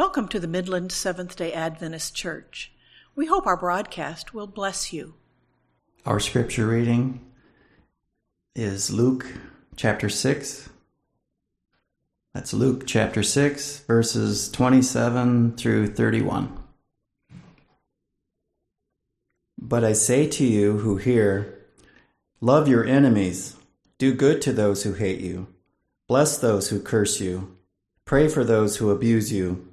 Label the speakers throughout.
Speaker 1: Welcome to the Midland Seventh day Adventist Church. We hope our broadcast will bless you.
Speaker 2: Our scripture reading is Luke chapter 6. That's Luke chapter 6, verses 27 through 31. But I say to you who hear, love your enemies, do good to those who hate you, bless those who curse you, pray for those who abuse you.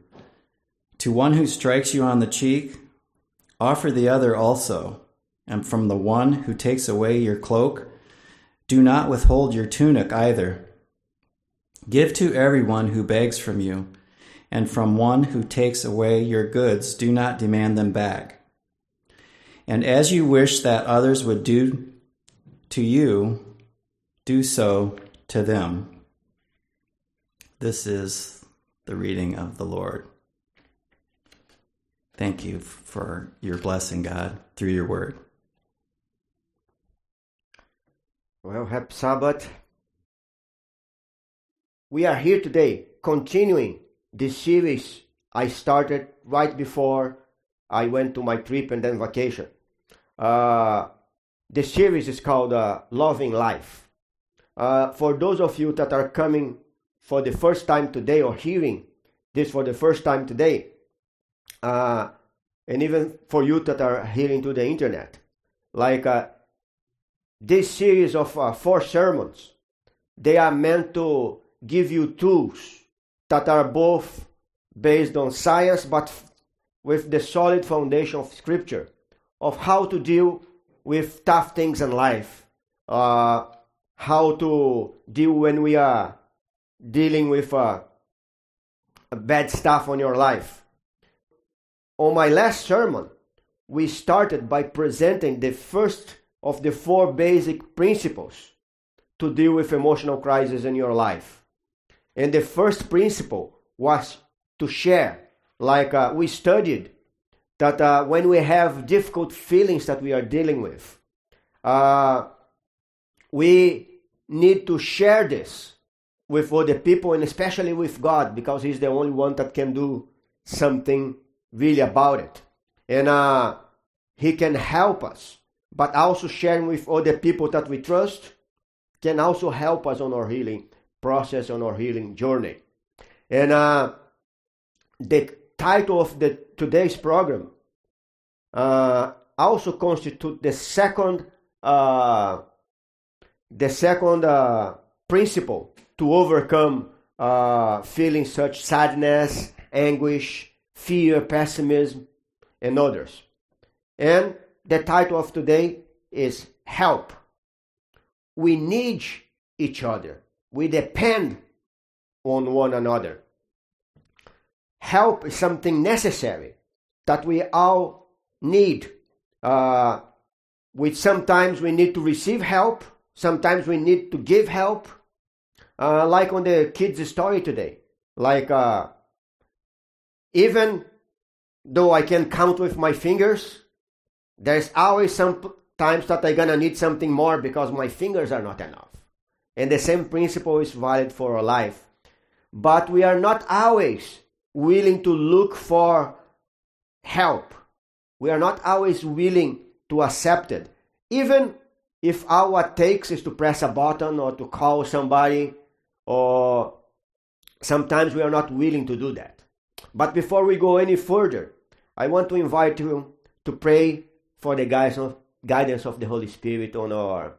Speaker 2: To one who strikes you on the cheek, offer the other also, and from the one who takes away your cloak, do not withhold your tunic either. Give to everyone who begs from you, and from one who takes away your goods, do not demand them back. And as you wish that others would do to you, do so to them. This is the reading of the Lord. Thank you for your blessing, God, through your word.
Speaker 3: Well, happy Sabbath. We are here today continuing the series I started right before I went to my trip and then vacation. Uh, the series is called uh, Loving Life. Uh, for those of you that are coming for the first time today or hearing this for the first time today, uh, and even for you that are hearing to the internet, like uh, this series of uh, four sermons, they are meant to give you tools that are both based on science but with the solid foundation of scripture of how to deal with tough things in life, uh, how to deal when we are dealing with uh, bad stuff on your life. On my last sermon, we started by presenting the first of the four basic principles to deal with emotional crisis in your life. And the first principle was to share. Like uh, we studied that uh, when we have difficult feelings that we are dealing with, uh, we need to share this with other people and especially with God because He's the only one that can do something really about it. And uh, He can help us, but also sharing with other people that we trust can also help us on our healing process, on our healing journey. And uh, the title of the today's program uh, also constitute the second uh, the second uh, principle to overcome uh, feeling such sadness, anguish, fear, pessimism, and others. And the title of today is Help. We need each other. We depend on one another. Help is something necessary that we all need. Uh, which sometimes we need to receive help, sometimes we need to give help. Uh, like on the kids' story today. Like uh, even though I can count with my fingers, there's always some times that I'm gonna need something more because my fingers are not enough. And the same principle is valid for our life. But we are not always willing to look for help. We are not always willing to accept it. Even if all takes is to press a button or to call somebody, or sometimes we are not willing to do that. But before we go any further, I want to invite you to pray for the guidance of the Holy Spirit on our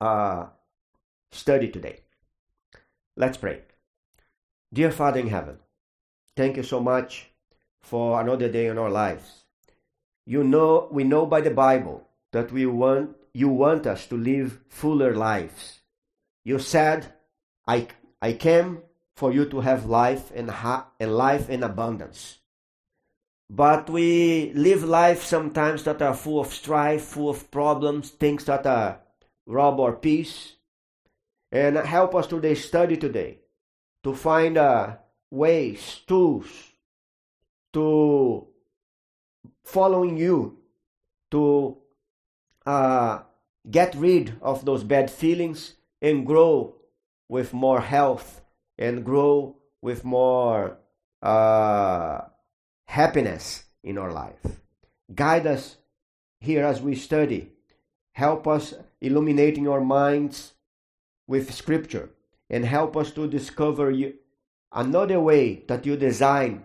Speaker 3: uh, study today. Let's pray. Dear Father in heaven, thank you so much for another day in our lives. You know, we know by the Bible that we want you want us to live fuller lives. You said, "I I came for you to have life and, ha- and life in abundance. But we live life sometimes that are full of strife, full of problems, things that are rob our peace. And help us today study today to find uh, ways, tools to following you, to uh, get rid of those bad feelings and grow with more health and grow with more uh, happiness in our life. Guide us here as we study. Help us illuminating our minds with Scripture and help us to discover you, another way that you design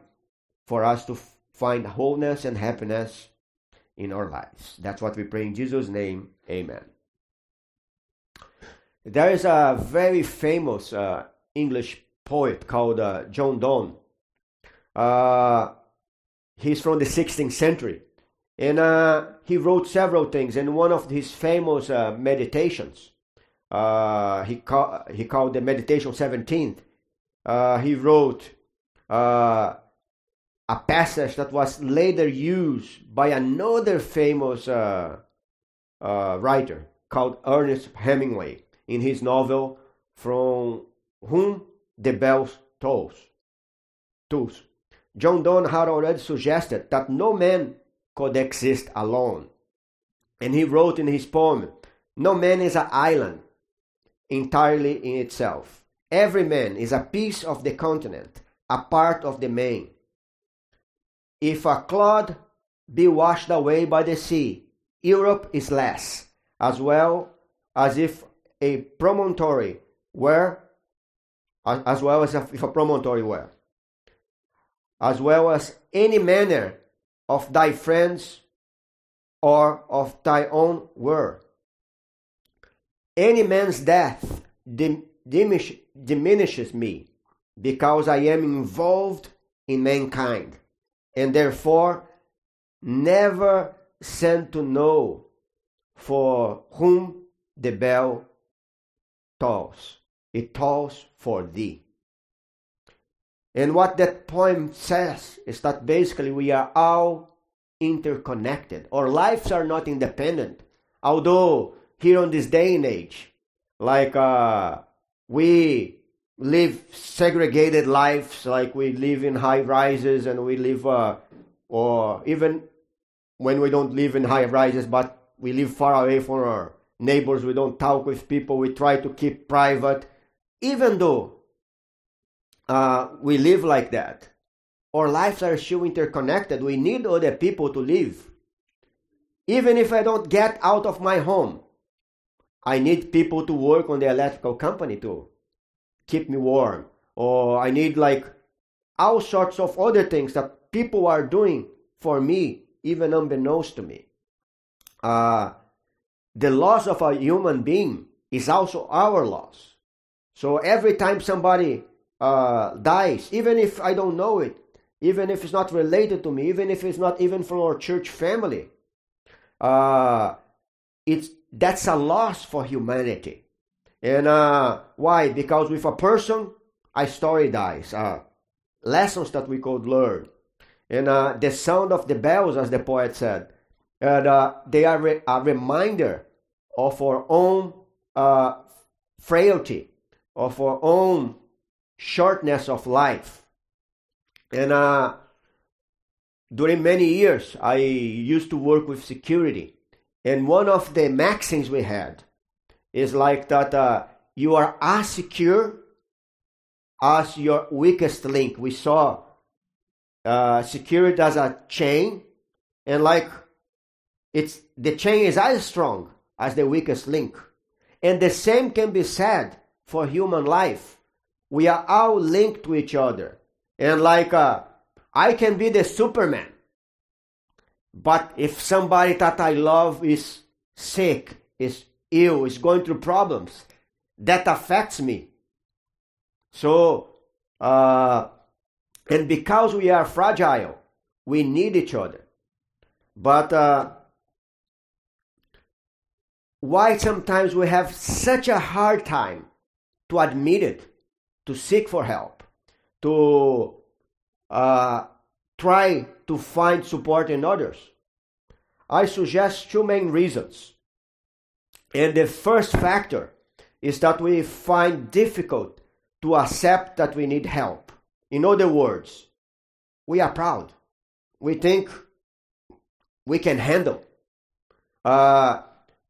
Speaker 3: for us to find wholeness and happiness in our lives. That's what we pray in Jesus' name. Amen. There is a very famous uh, English poet called uh, John Donne. Uh, he's from the 16th century. And uh, he wrote several things. And one of his famous uh, meditations, uh, he, ca- he called the Meditation 17th, uh, he wrote a passage that was later used by another famous writer called Ernest Hemingway in his novel From Whom the Bells Tolls. Tolls. John Donne had already suggested that no man could exist alone. And he wrote in his poem, No man is an island entirely in itself. Every man is a piece of the continent, a part of the main. If a clod be washed away by the sea, Europe is less, as well as if a promontory were, as well as if a promontory were, as well as any manner of thy friends or of thy own were. Any man's death diminish, diminishes me because I am involved in mankind and therefore never sent to know for whom the bell tolls. It tolls for thee. And what that poem says is that basically we are all interconnected. Our lives are not independent. Although here on this day and age, like uh, we live segregated lives, like we live in high rises and we live, uh, or even when we don't live in high rises, but we live far away from our neighbors, we don't talk with people, we try to keep private. Even though uh, we live like that, our lives are still interconnected. We need other people to live. Even if I don't get out of my home, I need people to work on the electrical company to keep me warm. Or I need like all sorts of other things that people are doing for me, even unbeknownst to me. Uh, the loss of a human being is also our loss. So every time somebody uh, dies, even if I don't know it, even if it's not related to me, even if it's not even from our church family, uh, it's that's a loss for humanity. And uh, why? Because with a person, a story dies. Uh, lessons that we could learn. And uh, the sound of the bells, as the poet said, and uh, they are re- a reminder of our own frailty, of our own shortness of life. And uh, during many years, I used to work with security. And one of the maxims we had is like that uh, you are as secure as your weakest link. We saw uh, security as a chain, and like it's the chain is as strong as the weakest link. And the same can be said for human life. We are all linked to each other. And like, uh, I can be the Superman. But if somebody that I love is sick, is ill, is going through problems, that affects me. So, uh, and because we are fragile, we need each other. But uh, why sometimes we have such a hard time to admit it, to seek for help, to uh, try to find support in others? I suggest two main reasons. And the first factor is that we find difficult to accept that we need help. In other words, we are proud. We think we can handle. Uh,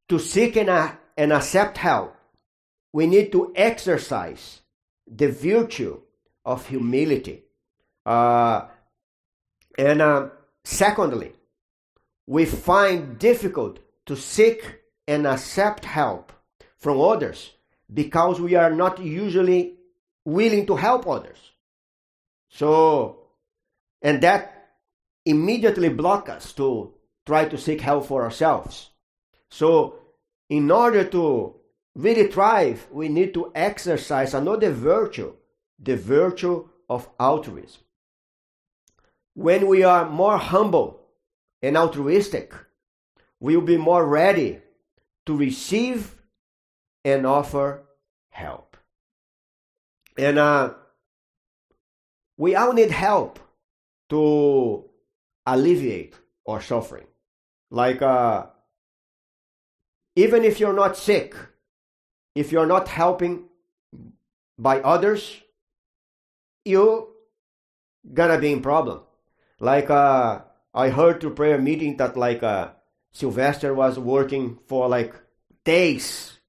Speaker 3: to seek and, uh, and accept help, we need to exercise the virtue of humility. Uh, And uh, secondly, we find difficult to seek and accept help from others because we are not usually willing to help others. So, and that immediately block us to try to seek help for ourselves. So, in order to really thrive, we need to exercise another virtue, the virtue of altruism. When we are more humble and altruistic, we will be more ready to receive and offer help. And uh, we all need help to alleviate our suffering. Like, uh, even if you're not sick, if you're not helping by others, you gonna be in problem. Like uh, I heard through prayer meeting that like uh, Sylvester was working for like days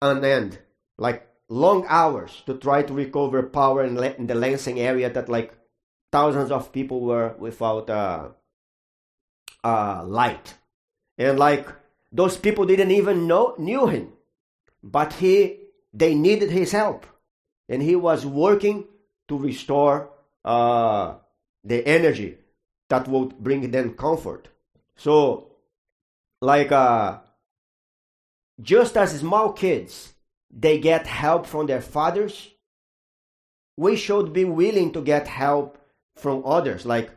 Speaker 3: on end, like long hours to try to recover power in, in the Lansing area that like thousands of people were without uh, uh, light, and like those people didn't even know knew him, but he they needed his help, and he was working to restore uh, the energy that would bring them comfort. So, like, uh, just as small kids, they get help from their fathers, we should be willing to get help from others. Like,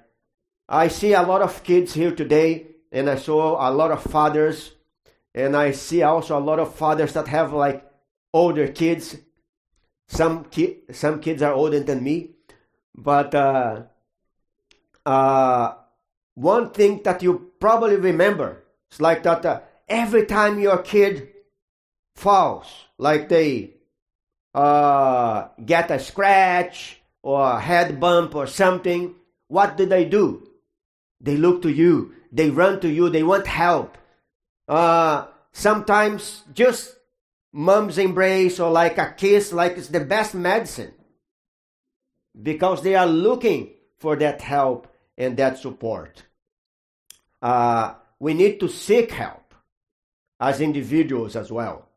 Speaker 3: I see a lot of kids here today, and I saw a lot of fathers, and I see also a lot of fathers that have like older kids. Some ki- some kids are older than me, but uh, uh, one thing that you probably remember is like that uh, every time your kid falls, like they uh, get a scratch or a head bump or something, what do they do? They look to you, they run to you, they want help. Uh, sometimes just mom's embrace or like a kiss, like it's the best medicine because they are looking for that help and that support. Uh, we need to seek help as individuals as well.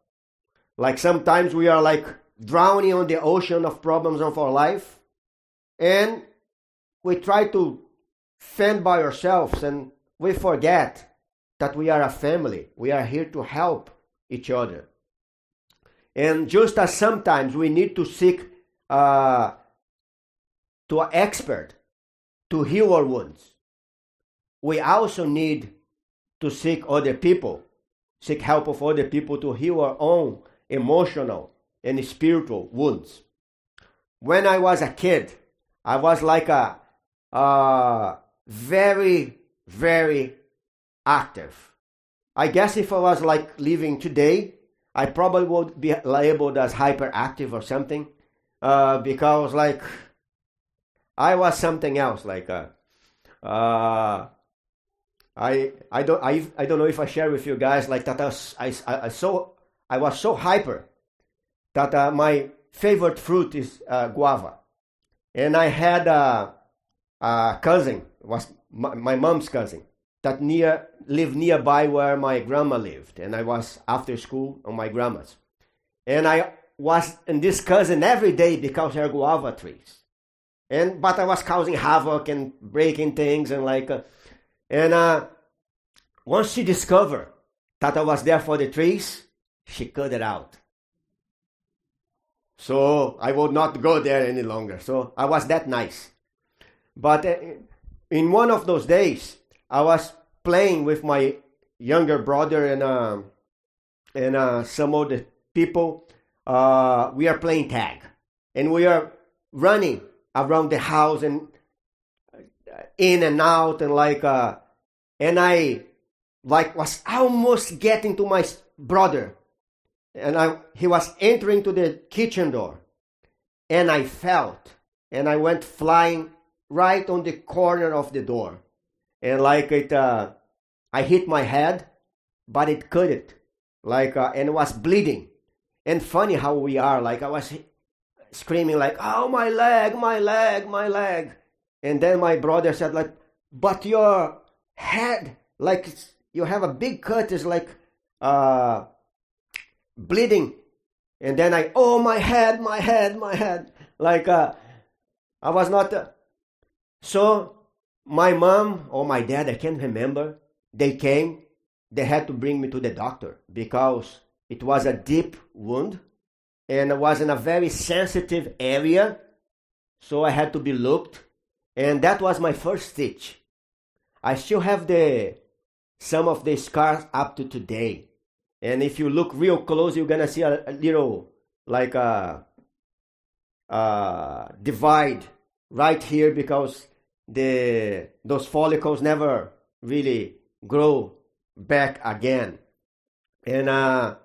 Speaker 3: Like sometimes we are like drowning on the ocean of problems of our life, and we try to fend by ourselves and we forget that we are a family. We are here to help each other. And just as sometimes we need to seek uh, to an expert to heal our wounds. We also need to seek other people, seek help of other people to heal our own emotional and spiritual wounds. When I was a kid, I was like a, a very, very active. I guess if I was like living today, I probably would be labeled as hyperactive or something, uh, because like I was something else. Like, uh, uh, I I don't I, I don't know if I share with you guys like that. I I, I, so I was so hyper that uh, my favorite fruit is uh, guava, and I had a, a cousin was my, my mom's cousin that near lived nearby where my grandma lived, and I was after school on my grandma's, and I was in this cousin every day because her guava trees and but I was causing havoc and breaking things and like, uh, and uh, once she discovered that I was there for the trees, she cut it out. So I would not go there any longer. So I was that nice. But uh, in one of those days, I was playing with my younger brother and uh, and uh, some other people. Uh, we are playing tag, and we are running around the house and in and out and like uh and I like was almost getting to my brother. And I he was entering to the kitchen door. And I felt and I went flying right on the corner of the door and like it uh I hit my head but it couldn't like uh, and was bleeding and funny how we are like I was screaming like, "Oh my leg, my leg, my leg!" And then my brother said like, but your head, like you have a big cut, is like uh, bleeding. And then I, oh, my head, my head, my head. Like uh, I was not. Uh, so my mom or my dad, I can't remember, they came, they had to bring me to the doctor because it was a deep wound and it was in a very sensitive area. So I had to be looked. And that was my first stitch. I still have the some of the scars up to today. And if you look real close, you're gonna see a, a little like a, a divide right here because the those follicles never really grow back again. And uh,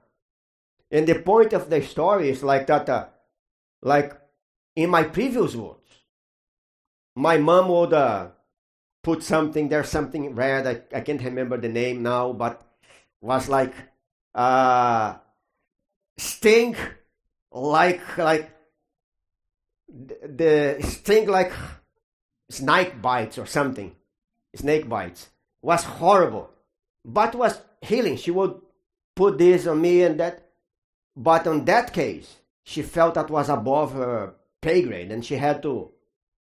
Speaker 3: and the point of the story is like that, uh, like in my previous words, my mom would uh, put something there's something red. I, I can't remember the name now, but was like uh, sting like like the sting like snake bites or something. Snake bites was horrible, but was healing. She would put this on me and that, but on that case, she felt that was above her pay grade, and she had to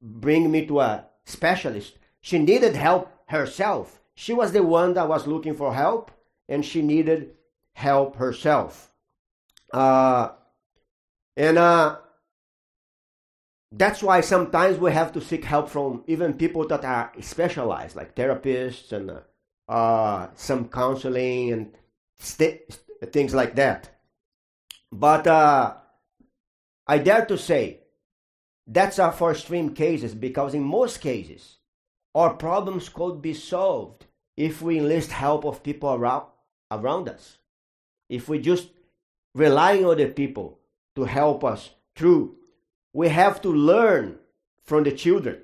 Speaker 3: bring me to a specialist. She needed help herself. She was the one that was looking for help, and she needed help herself. Uh, and uh, that's why sometimes we have to seek help from even people that are specialized, like therapists and uh, uh some counseling and st- things like that. But uh, I dare to say that's our for extreme cases because in most cases, our problems could be solved if we enlist help of people around, around us. If we just rely on the people to help us through, we have to learn from the children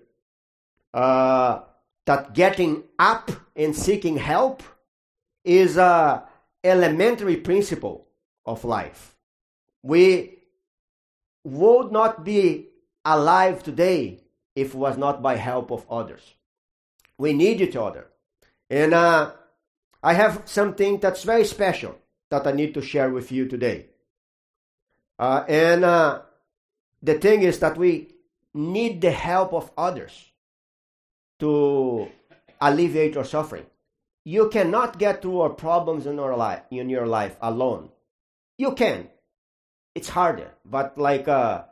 Speaker 3: uh, that getting up and seeking help is a elementary principle of life. We would not be alive today if it was not by help of others. We need each other. And uh, I have something that's very special that I need to share with you today. Uh, and uh, the thing is that we need the help of others to alleviate our suffering. You cannot get through our problems in our life in your life alone. You can. It's harder, but like uh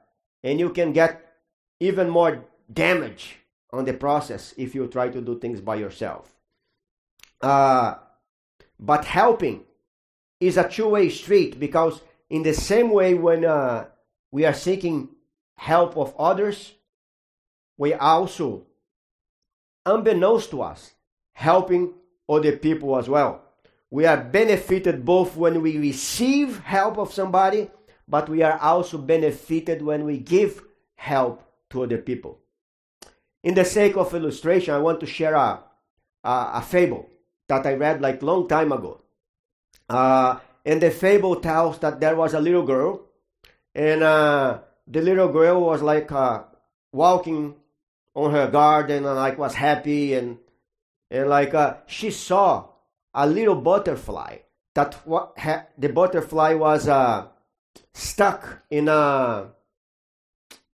Speaker 3: and you can get even more damage on the process if you try to do things by yourself. Uh, but helping is a two-way street because in the same way when uh, we are seeking help of others, we also, unbeknownst to us, helping other people as well. We are benefited both when we receive help of somebody, but we are also benefited when we give help to other people. In the sake of illustration, I want to share a, a, a fable that I read like long time ago. Uh, and the fable tells that there was a little girl, and uh, the little girl was like uh, walking on her garden and like was happy and and like uh, she saw a little butterfly that what ha- the butterfly was uh, stuck in a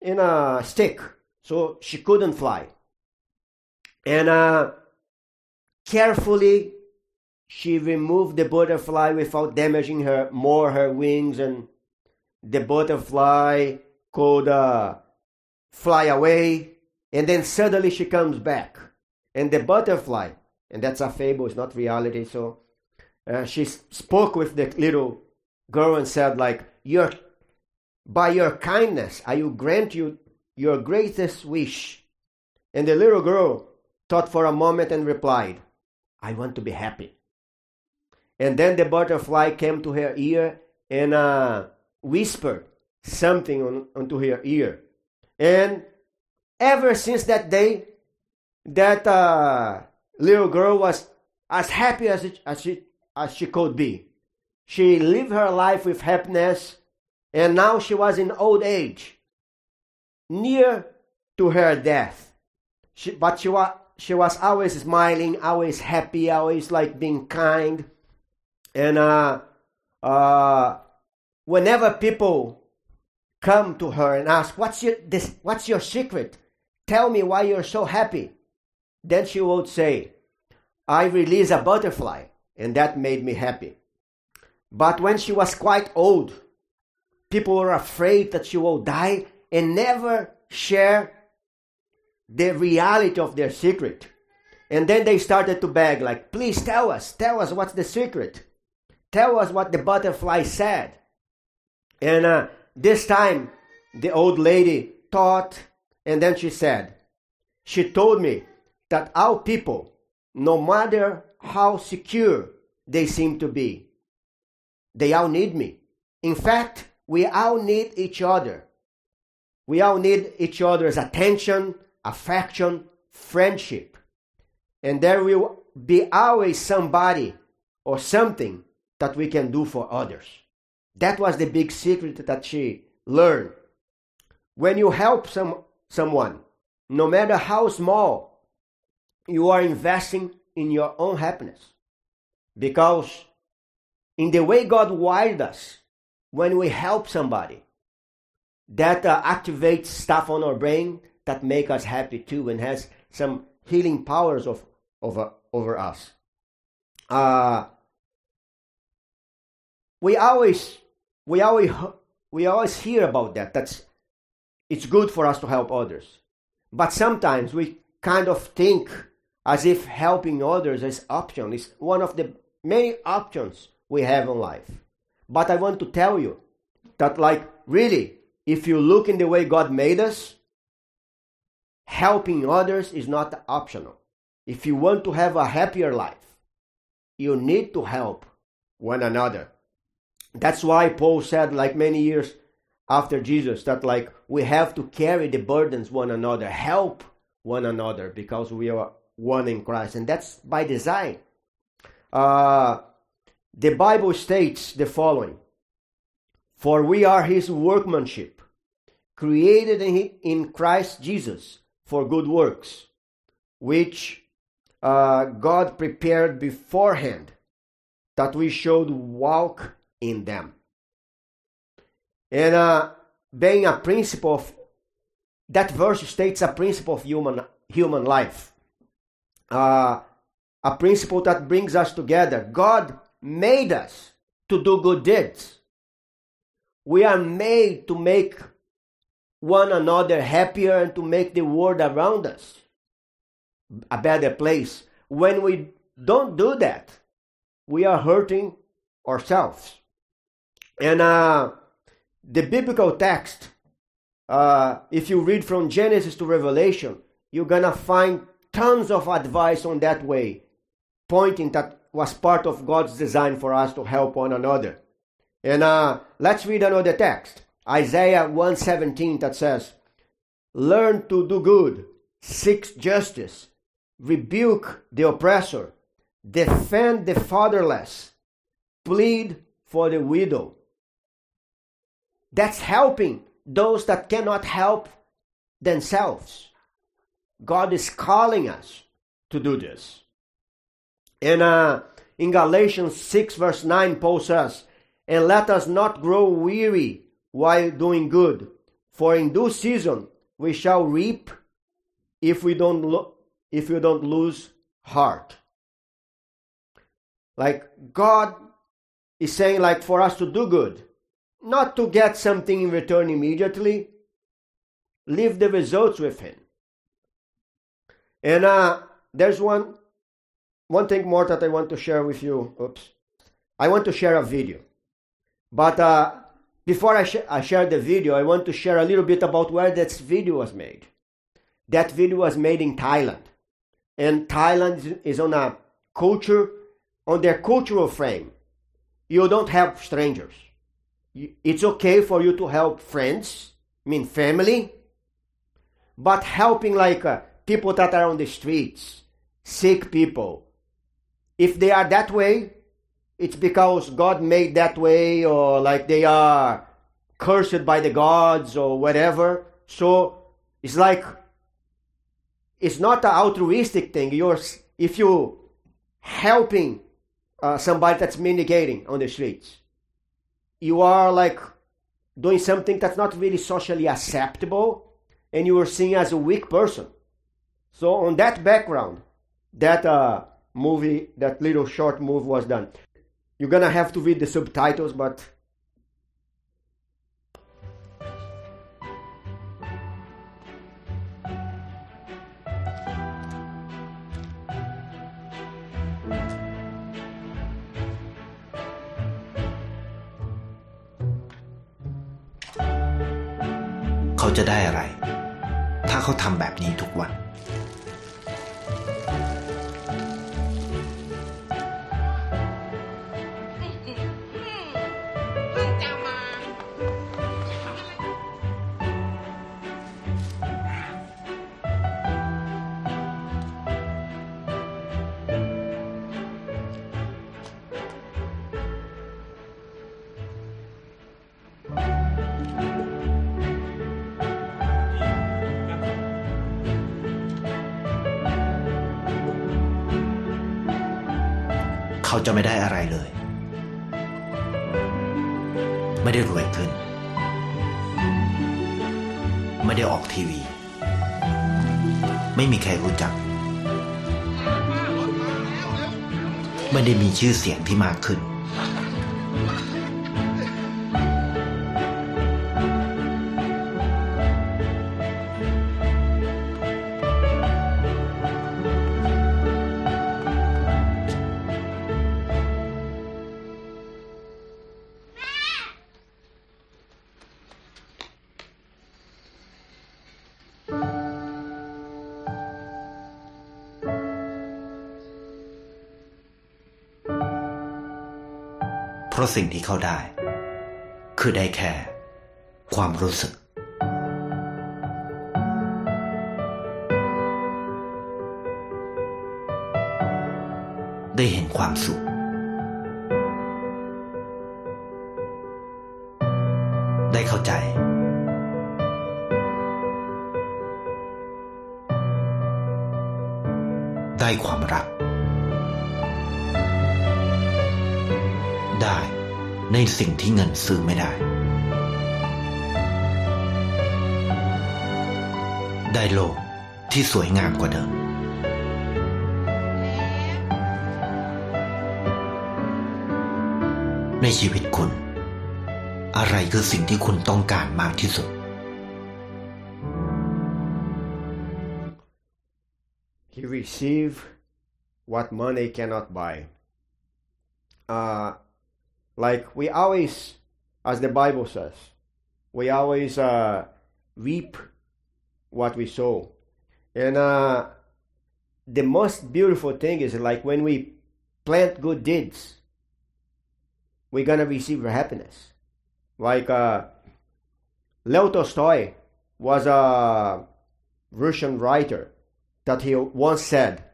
Speaker 3: in a stick, so she couldn't fly. And uh, carefully, she removed the butterfly without damaging her more her wings, and the butterfly could uh, fly away. And then suddenly she comes back, and the butterfly, and that's a fable, it's not reality. So uh, she spoke with the little girl and said, like, "You're by your kindness, I will grant you your greatest wish. And the little girl thought for a moment and replied, I want to be happy. And then the butterfly came to her ear and uh, whispered something on, onto her ear. And ever since that day, that uh, little girl was as happy as, it, as, she, as she could be. She lived her life with happiness and now she was in old age, near to her death. She, but she was, she was always smiling, always happy, always like being kind. And uh, uh, whenever people come to her and ask, "What's your this? What's your secret? Tell me why you're so happy," then she would say, "I release a butterfly, and that made me happy." But when she was quite old, people were afraid that she will die and never share the reality of their secret. And then they started to beg, like, please tell us, tell us what's the secret. Tell us what the butterfly said. And uh, this time, the old lady thought, and then she said, she told me that our people, no matter how secure they seem to be, they all need me. In fact, we all need each other. We all need each other's attention, affection, friendship. And there will be always somebody or something that we can do for others. That was the big secret that she learned. When you help some, someone, no matter how small, you are investing in your own happiness. Because in the way God wired us, when we help somebody, that uh, activates stuff on our brain that make us happy too and has some healing powers of over over us. Uh, we always we always we always hear about that. That's it's good for us to help others, but sometimes we kind of think as if helping others is option is one of the many options we have in life. But I want to tell you that, like, really, if you look in the way God made us, helping others is not optional. If you want to have a happier life, you need to help one another. That's why Paul said, like many years after Jesus, that like we have to carry the burdens one another, help one another because we are one in Christ, and that's by design. Uh, the Bible states the following For we are his workmanship, created in Christ Jesus for good works, which uh, God prepared beforehand that we should walk in them. And uh, being a principle of that verse states a principle of human human life, uh, a principle that brings us together. God made us to do good deeds. We are made to make one another happier and to make the world around us a better place. When we don't do that, we are hurting ourselves. And uh, the biblical text, uh, if you read from Genesis to Revelation, you're gonna find tons of advice on that way, pointing that was part of God's design for us to help one another. And uh, let's read another text. Isaiah 117 that says, Learn to do good, seek justice, rebuke the oppressor, defend the fatherless, plead for the widow. That's helping those that cannot help themselves. God is calling us to do this. And uh, in Galatians 6, verse 9, Paul says, And let us not grow weary while doing good, for in due season we shall reap if we don't lo- if we don't lose heart. Like God is saying, like for us to do good, not to get something in return immediately. Leave the results with Him. And uh, there's one one thing more that I want to share with you. Oops. I want to share a video. But uh, before I, sh- I share the video, I want to share a little bit about where that video was made. That video was made in Thailand. And Thailand is on a culture, on their cultural frame. You don't help strangers. It's okay for you to help friends, I mean family, but helping like uh, people that are on the streets, sick people, if they are that way, it's because God made that way, or like they are cursed by the gods, or whatever. So it's like it's not an altruistic thing. You're if you helping uh, somebody that's mitigating on the streets, you are like doing something that's not really socially acceptable, and you are seen as a weak person. So on that background, that uh, movie, that little short movie was done. You're gonna have to read the subtitles, but "
Speaker 4: จะได้อะไร ถ้าเขาทำแบบนี้ทุกวัน เขาจะไม่ได้อะไรเลย ไม่ได้รวยขึ้น ไม่ได้ออกทีวี ไม่มีใครรู้จัก ไม่ได้มีชื่อเสียงที่มากขึ้น สิ่งที่เขาได้ คือได้แค่ความรู้สึก ได้เห็นความสุข ได้เข้าใจ ได้ความรัก ได้ ในสิ่งที่เงินซื้อไม่ได้ ได้โลกที่สวยงามกว่าเดิม ในชีวิตคุณ อะไรคือสิ่งที่คุณต้องการมากที่สุด
Speaker 3: he receive what money cannot buy. Uh, like we always, as the Bible says, we always uh, reap what we sow. And uh, the most beautiful thing is like when we plant good deeds, we're gonna receive happiness. Like uh, Leo Tolstoy was a Russian writer that he once said,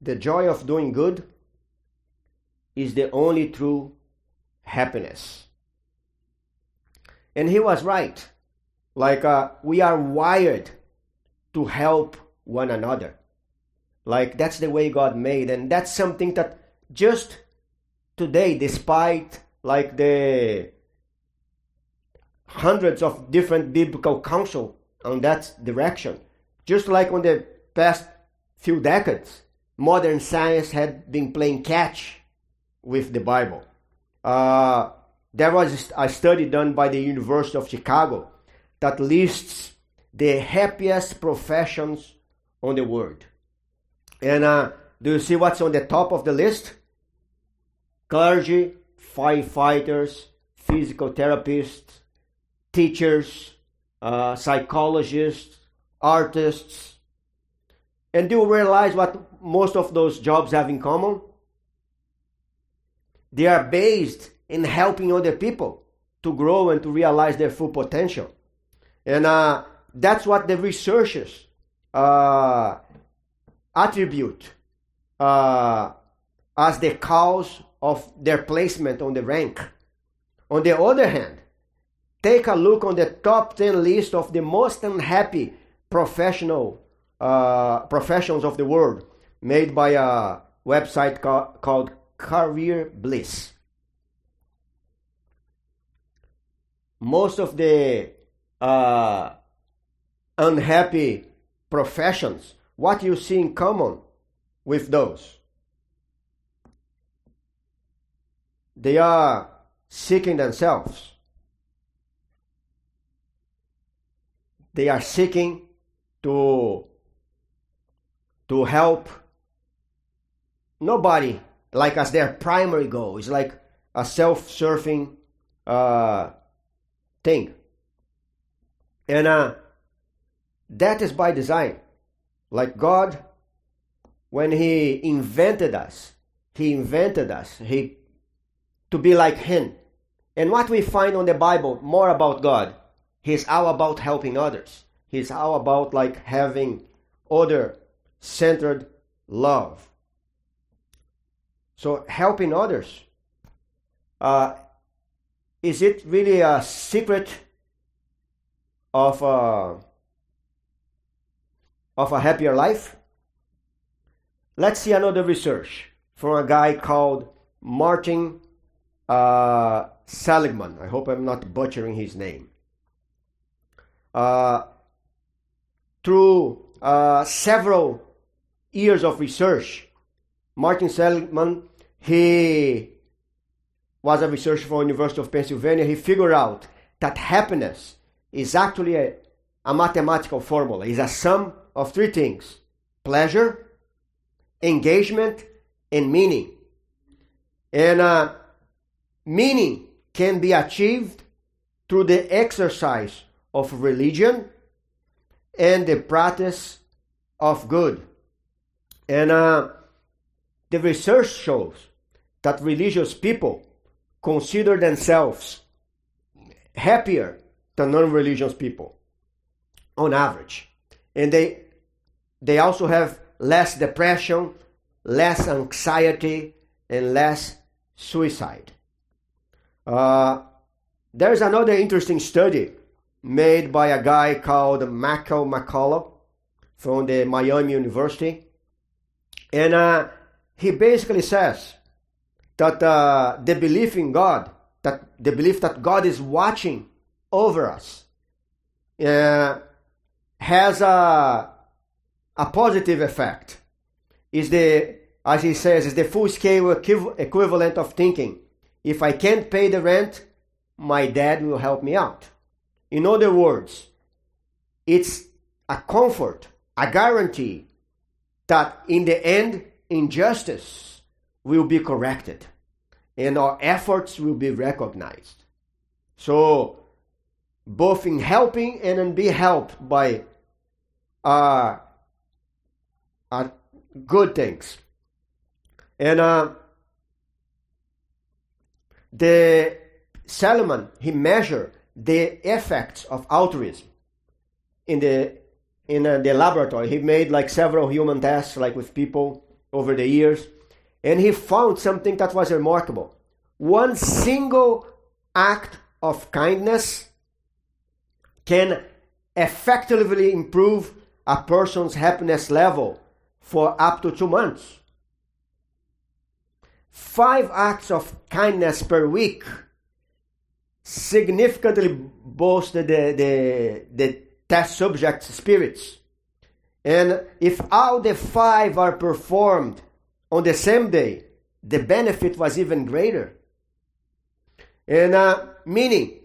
Speaker 3: The joy of doing good is the only true happiness. And he was right. Like, uh, we are wired to help one another. Like, that's the way God made. And that's something that just today, despite like the hundreds of different biblical counsel on that direction, just like on the past few decades, modern science had been playing catch with the Bible. Uh, there was a study done by the University of Chicago that lists the happiest professions on the world. And uh, do you see what's on the top of the list? Clergy, firefighters, physical therapists, teachers, uh, psychologists, artists. And do you realize what most of those jobs have in common? They are based in helping other people to grow and to realize their full potential. And uh, that's what the researchers uh, attribute uh, as the cause of their placement on the rank. On the other hand, take a look on the top 10 list of the most unhappy professional uh, professions of the world made by a website ca- called Career Bliss. Most of the uh, unhappy professions, what you see in common with those? They are seeking themselves. They are seeking to to help nobody like as their primary goal. It's like a self-serving uh, thing, and uh, that is by design. Like God, when He invented us, He invented us. He to be like Him. And what we find on the Bible more about God, He's all about helping others. He's all about like having other centered love. So helping others. Uh, is it really a secret of a, of a happier life? Let's see another research from a guy called Martin uh, Seligman. I hope I'm not butchering his name. Uh, through uh, several years of research, Martin Seligman, he was a researcher from University of Pennsylvania. He figured out that happiness is actually a, a mathematical formula. It's a sum of three things: pleasure, engagement, and meaning. And uh, meaning can be achieved through the exercise of religion and the practice of good. And uh, the research shows that religious people consider themselves happier than non-religious people on average. And they they also have less depression, less anxiety, and less suicide. Uh, there's another interesting study made by a guy called Michael McCullough from the Miami University. And uh, he basically says that uh, the belief in God, that the belief that God is watching over us, uh, has a, a positive effect. Is the, as he says, is the full scale equivalent of thinking. If I can't pay the rent, my dad will help me out. In other words, it's a comfort, a guarantee that in the end, injustice will be corrected and our efforts will be recognized. So, both in helping and in being helped by uh, uh, good things. And uh, the Seligman, he measured the effects of altruism in the in uh, the laboratory. He made like several human tests, like with people over the years, and he found something that was remarkable. One single act of kindness can effectively improve a person's happiness level for up to two months. Five acts of kindness per week significantly boosted the, the, the test subject's spirits. And if all the five are performed on the same day, the benefit was even greater. And uh, meaning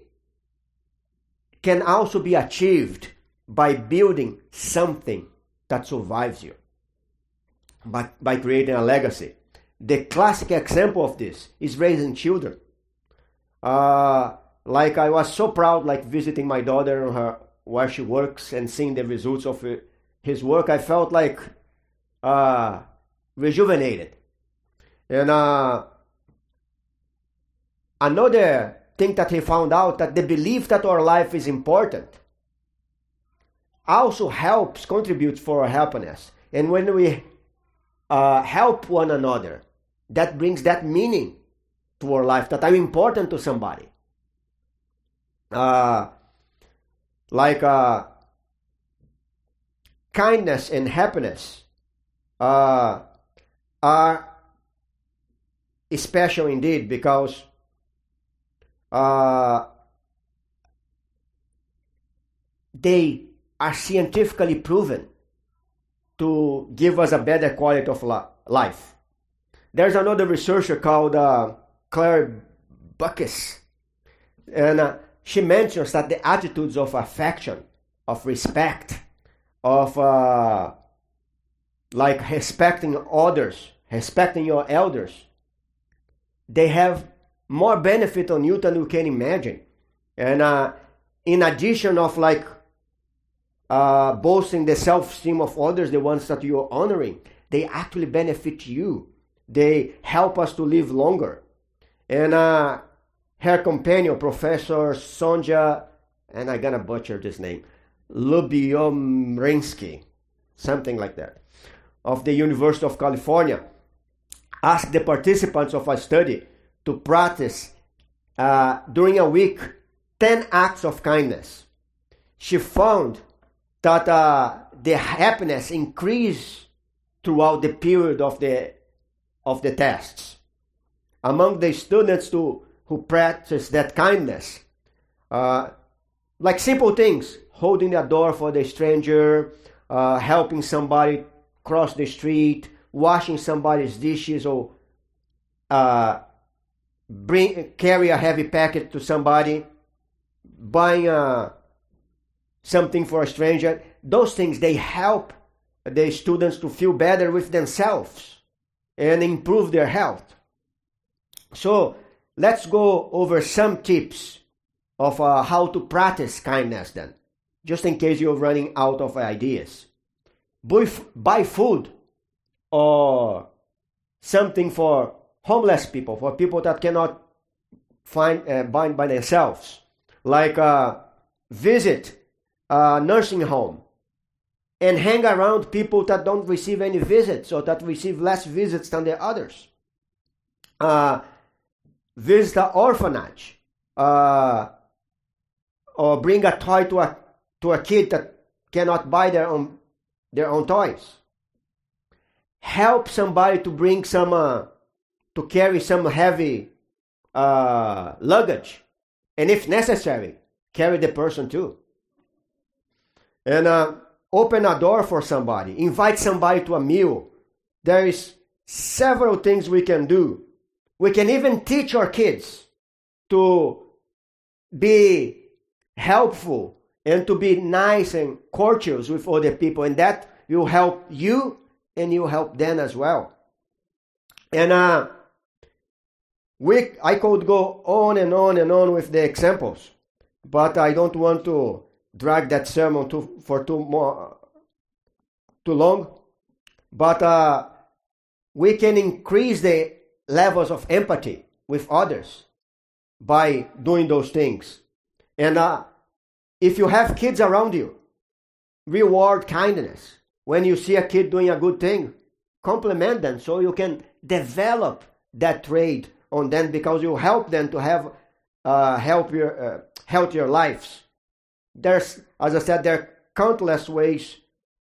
Speaker 3: can also be achieved by building something that survives you, by, by creating a legacy. The classic example of this is raising children. Uh, like I was so proud, like visiting my daughter her where she works and seeing the results of his work. I felt like uh, rejuvenated. And uh, another thing that he found out that the belief that our life is important also helps contribute for our happiness. And when we uh, help one another, that brings that meaning to our life that I'm important to somebody uh, like uh, kindness and happiness uh, are special indeed because uh, they are scientifically proven to give us a better quality of life. There's another researcher called uh, Claire Buckus, and uh, she mentions that the attitudes of affection, of respect, of uh, like respecting others, respecting your elders, they have more benefit on you than you can imagine. And uh, in addition of like uh, boasting the self-esteem of others, the ones that you're honoring, they actually benefit you. They help us to live longer. And uh, her companion, Professor Sonja, and I'm gonna butcher this name, Lubiomrinsky, something like that, of the University of California, asked the participants of a study to practice uh, during a week 10 acts of kindness. She found that uh, the happiness increased throughout the period of the of the tests. Among the students who, who practice that kindness, uh, like simple things, holding the door for the stranger, uh, helping somebody cross the street, washing somebody's dishes, or uh, bring carry a heavy packet to somebody, buying a something for a stranger. Those things they help the students to feel better with themselves and improve their health. So let's go over some tips of uh, how to practice kindness then, just in case you're running out of ideas. Buy, buy food or something for homeless people, for people that cannot find uh, buy by themselves, like uh, visit a nursing home and hang around people that don't receive any visits or that receive less visits than the others. Uh, visit an orphanage uh, or bring a toy to a, to a kid that cannot buy their own, their own toys. Help somebody to bring some, uh, to carry some heavy uh, luggage. And if necessary, carry the person too and uh, open a door for somebody, invite somebody to a meal. There is several things we can do. We can even teach our kids to be helpful and to be nice and courteous with other people, and that will help you and you help them as well. And uh, we, I could go on and on and on with the examples, but I don't want to drag that sermon too, for too more too long, but uh, we can increase the levels of empathy with others by doing those things. And uh, if you have kids around you, reward kindness. When you see a kid doing a good thing, compliment them so you can develop that trait on them because you help them to have uh, your uh, healthier lives there's, as I said, there are countless ways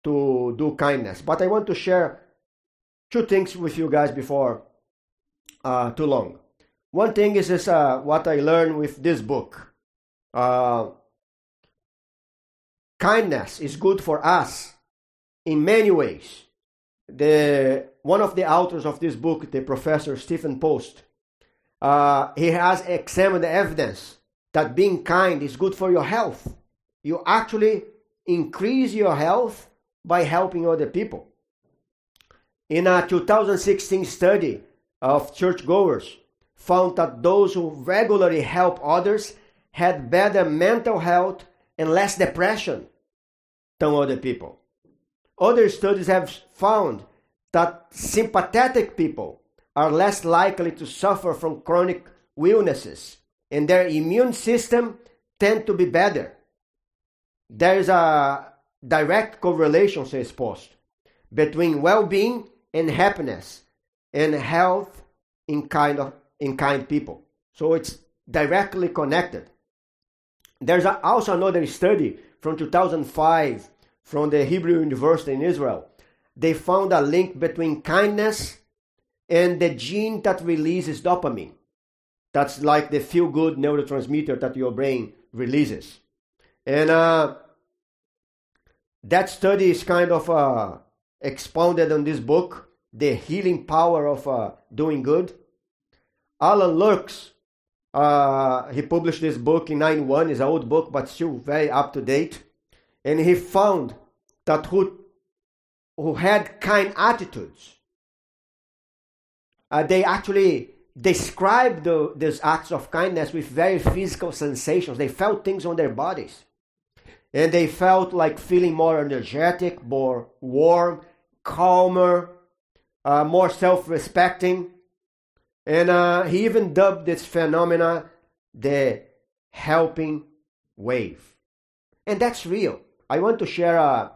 Speaker 3: to do kindness. But I want to share two things with you guys before uh, too long. One thing is, is uh, what I learned with this book. Uh, kindness is good for us in many ways. The one of the authors of this book, the professor Stephen Post, uh, he has examined the evidence that being kind is good for your health you actually increase your health by helping other people. In a 2016 study of churchgoers, found that those who regularly help others had better mental health and less depression than other people. Other studies have found that sympathetic people are less likely to suffer from chronic illnesses and their immune system tend to be better there is a direct correlation, says Post, between well-being and happiness and health in kind of in kind people. So it's directly connected. There's also another study from 2005 from the Hebrew University in Israel. They found a link between kindness and the gene that releases dopamine. That's like the feel good neurotransmitter that your brain releases. And uh, that study is kind of uh, expounded on this book, The Healing Power of uh, Doing Good. Alan Luks, uh, he published this book in 91, it's an old book, but still very up to date. And he found that who, who had kind attitudes, uh, they actually described the, these acts of kindness with very physical sensations. They felt things on their bodies. And they felt like feeling more energetic, more warm, calmer, uh, more self respecting. And uh, he even dubbed this phenomena the helping wave. And that's real. I want to share a,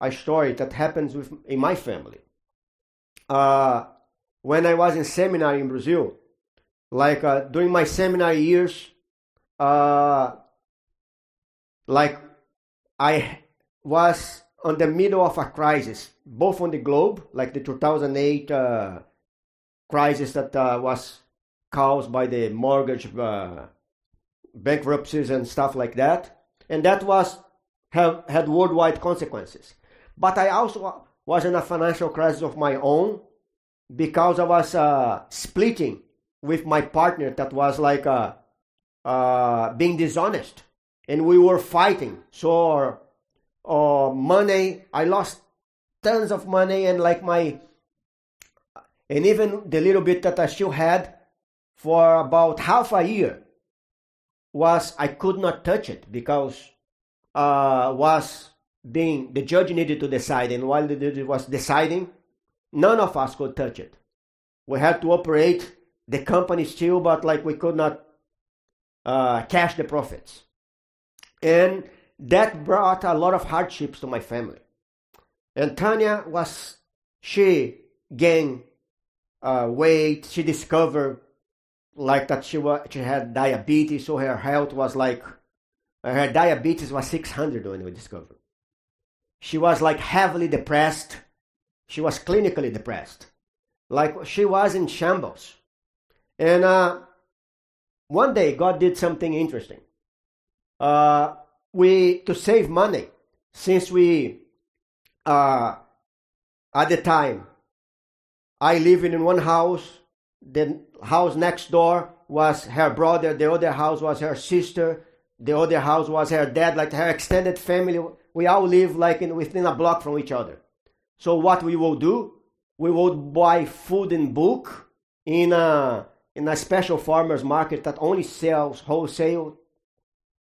Speaker 3: a story that happens with, in my family. Uh, when I was in seminary in Brazil, like uh, during my seminary years, uh, like I was on the middle of a crisis, both on the globe, like the 2008 uh, crisis that uh, was caused by the mortgage uh, bankruptcies and stuff like that, and that was have had worldwide consequences. But I also was in a financial crisis of my own because I was uh, splitting with my partner that was like uh, uh, being dishonest, and we were fighting. So uh, money, I lost tons of money, and like my, and even the little bit that I still had for about half a year was I could not touch it because uh, was being the judge needed to decide, and while the judge was deciding, none of us could touch it. We had to operate the company still, but like we could not uh, cash the profits. And that brought a lot of hardships to my family. And Tanya was, she gained uh, weight, she discovered like that she, was, she had diabetes, so her health was like, her diabetes was 600 when we discovered. She was like heavily depressed. She was clinically depressed. Like she was in shambles. And uh, one day, God did something interesting. Uh, we to save money, since we uh, at the time I lived in one house. The house next door was her brother. The other house was her sister. The other house was her dad. Like her extended family, we all live like in, within a block from each other. So what we will do? We will buy food in bulk in a in a special farmers market that only sells wholesale,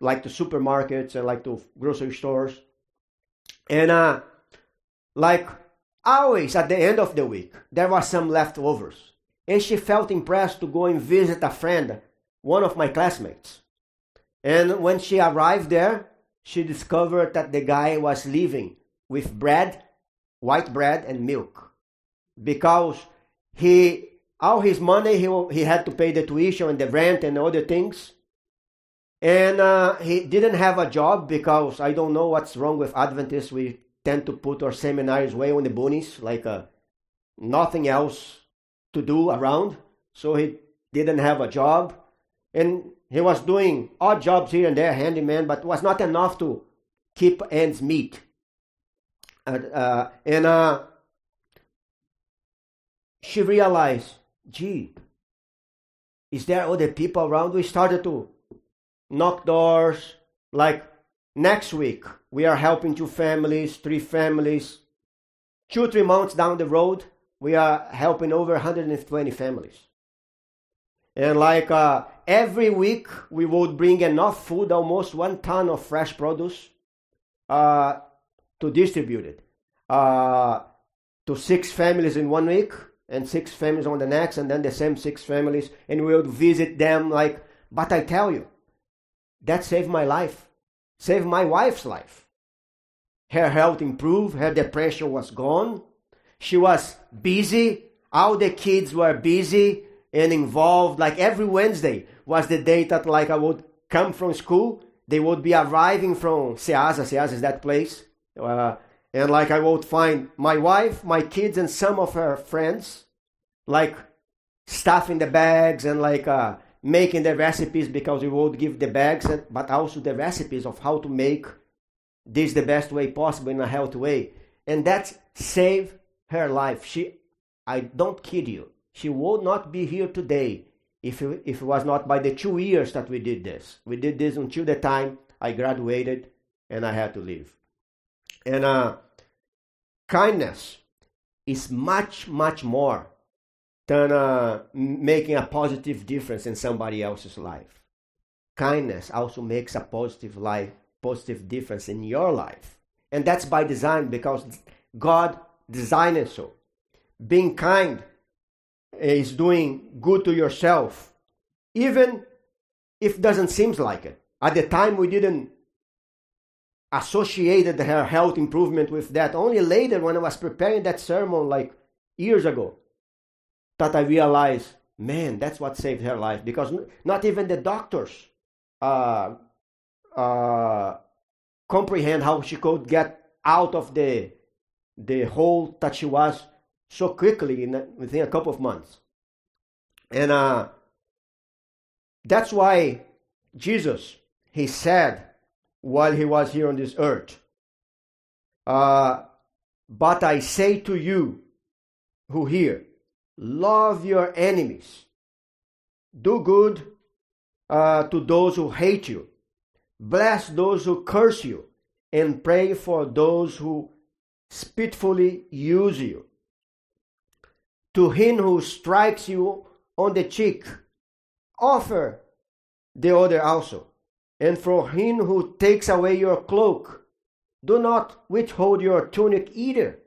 Speaker 3: like the supermarkets and like the grocery stores. And uh, like always at the end of the week, there was some leftovers. And she felt impressed to go and visit a friend, one of my classmates. And when she arrived there, she discovered that the guy was living with bread, white bread, and milk. Because he all his money he, he had to pay the tuition and the rent and other things. And uh, he didn't have a job because i don't know what's wrong with adventists. We tend to put our seminaries way on the boonies like uh, nothing else to do around. So he didn't have a job. And he was doing odd jobs here and there handyman but was not enough to keep ends meet uh, and uh, she realized gee, is there other people around? We started to knock doors. Like next week, we are helping two families, three families. Two, three months down the road, we are helping over 120 families. And like uh, every week, we would bring enough food, almost one ton of fresh produce, uh, to distribute it uh, to six families in one week and six families on the next, and then the same six families, and we would visit them. Like, but I tell you, that saved my life, saved my wife's life. Her health improved, her depression was gone. She was busy, all the kids were busy and involved. Like every Wednesday was the day that, like, I would come from school, they would be arriving from Ceasa. Ceasa is that place Uh, and like I would find my wife, my kids, and some of her friends, like stuffing the bags and like uh, making the recipes because we would give the bags, but also the recipes of how to make this the best way possible in a healthy way. And that saved her life. She, I don't kid you, she would not be here today if it, if it was not by the two years that we did this. We did this until the time I graduated and I had to leave. And uh, kindness is much, much more than uh, making a positive difference in somebody else's life. Kindness also makes a positive life, positive difference in your life. And that's by design because God designed it so. Being kind is doing good to yourself, even if doesn't seem like it. At the time, we didn't associated her health improvement with that. Only later, when I was preparing that sermon, like years ago, that I realized, man, that's what saved her life. Because not even the doctors uh, uh, comprehend how she could get out of the the hole that she was so quickly in within a couple of months. And uh, that's why Jesus, he said while he was here on this earth, uh, but I say to you who hear, love your enemies, do good uh, to those who hate you, bless those who curse you, and pray for those who spitefully use you. To him who strikes you on the cheek, offer the other also. And from him who takes away your cloak, do not withhold your tunic either.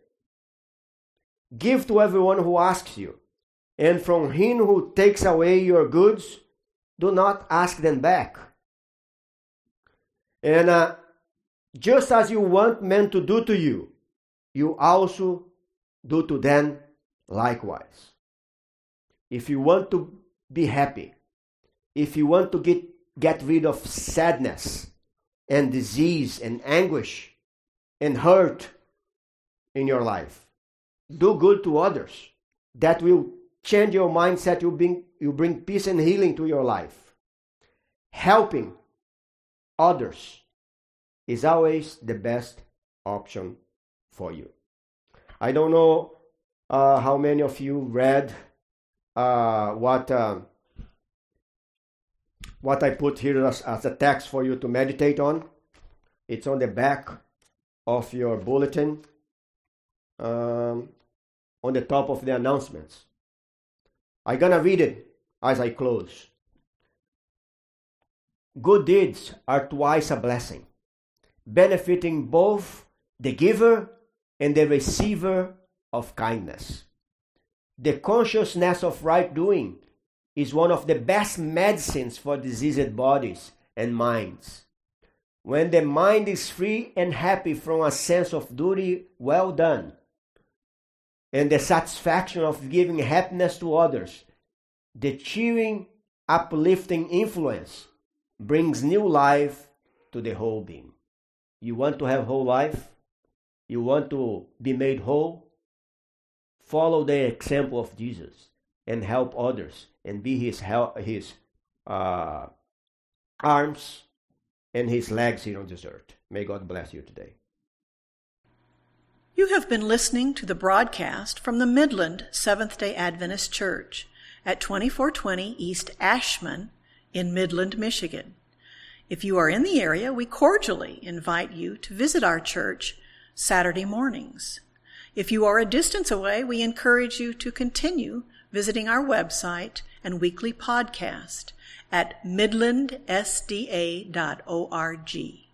Speaker 3: Give to everyone who asks you. And from him who takes away your goods, do not ask them back. And uh, just as you want men to do to you, you also do to them likewise. If you want to be happy, if you want to get, get rid of sadness and disease and anguish and hurt in your life, do good to others. That will change your mindset. You bring, you bring peace and healing to your life. Helping others is always the best option for you. I don't know uh, how many of you read uh, what uh, what I put here as, as a text for you to meditate on. It's on the back of your bulletin, um, on the top of the announcements. I'm gonna read it as I close. Good deeds are twice a blessing, benefiting both the giver and the receiver of kindness. The consciousness of right doing is one of the best medicines for diseased bodies and minds. When the mind is free and happy from a sense of duty well done, and the satisfaction of giving happiness to others, the cheering, uplifting influence brings new life to the whole being. You want to have whole life? You want to be made whole? Follow the example of Jesus and help others and be his help, his uh, arms and his legs here on this earth. May God bless you today.
Speaker 1: You have been listening to the broadcast from the Midland Seventh day Adventist Church at 2420 East Ashman in Midland, Michigan. If you are in the area, we cordially invite you to visit our church Saturday mornings. If you are a distance away, we encourage you to continue visiting our website and weekly podcast at midlandsda.org.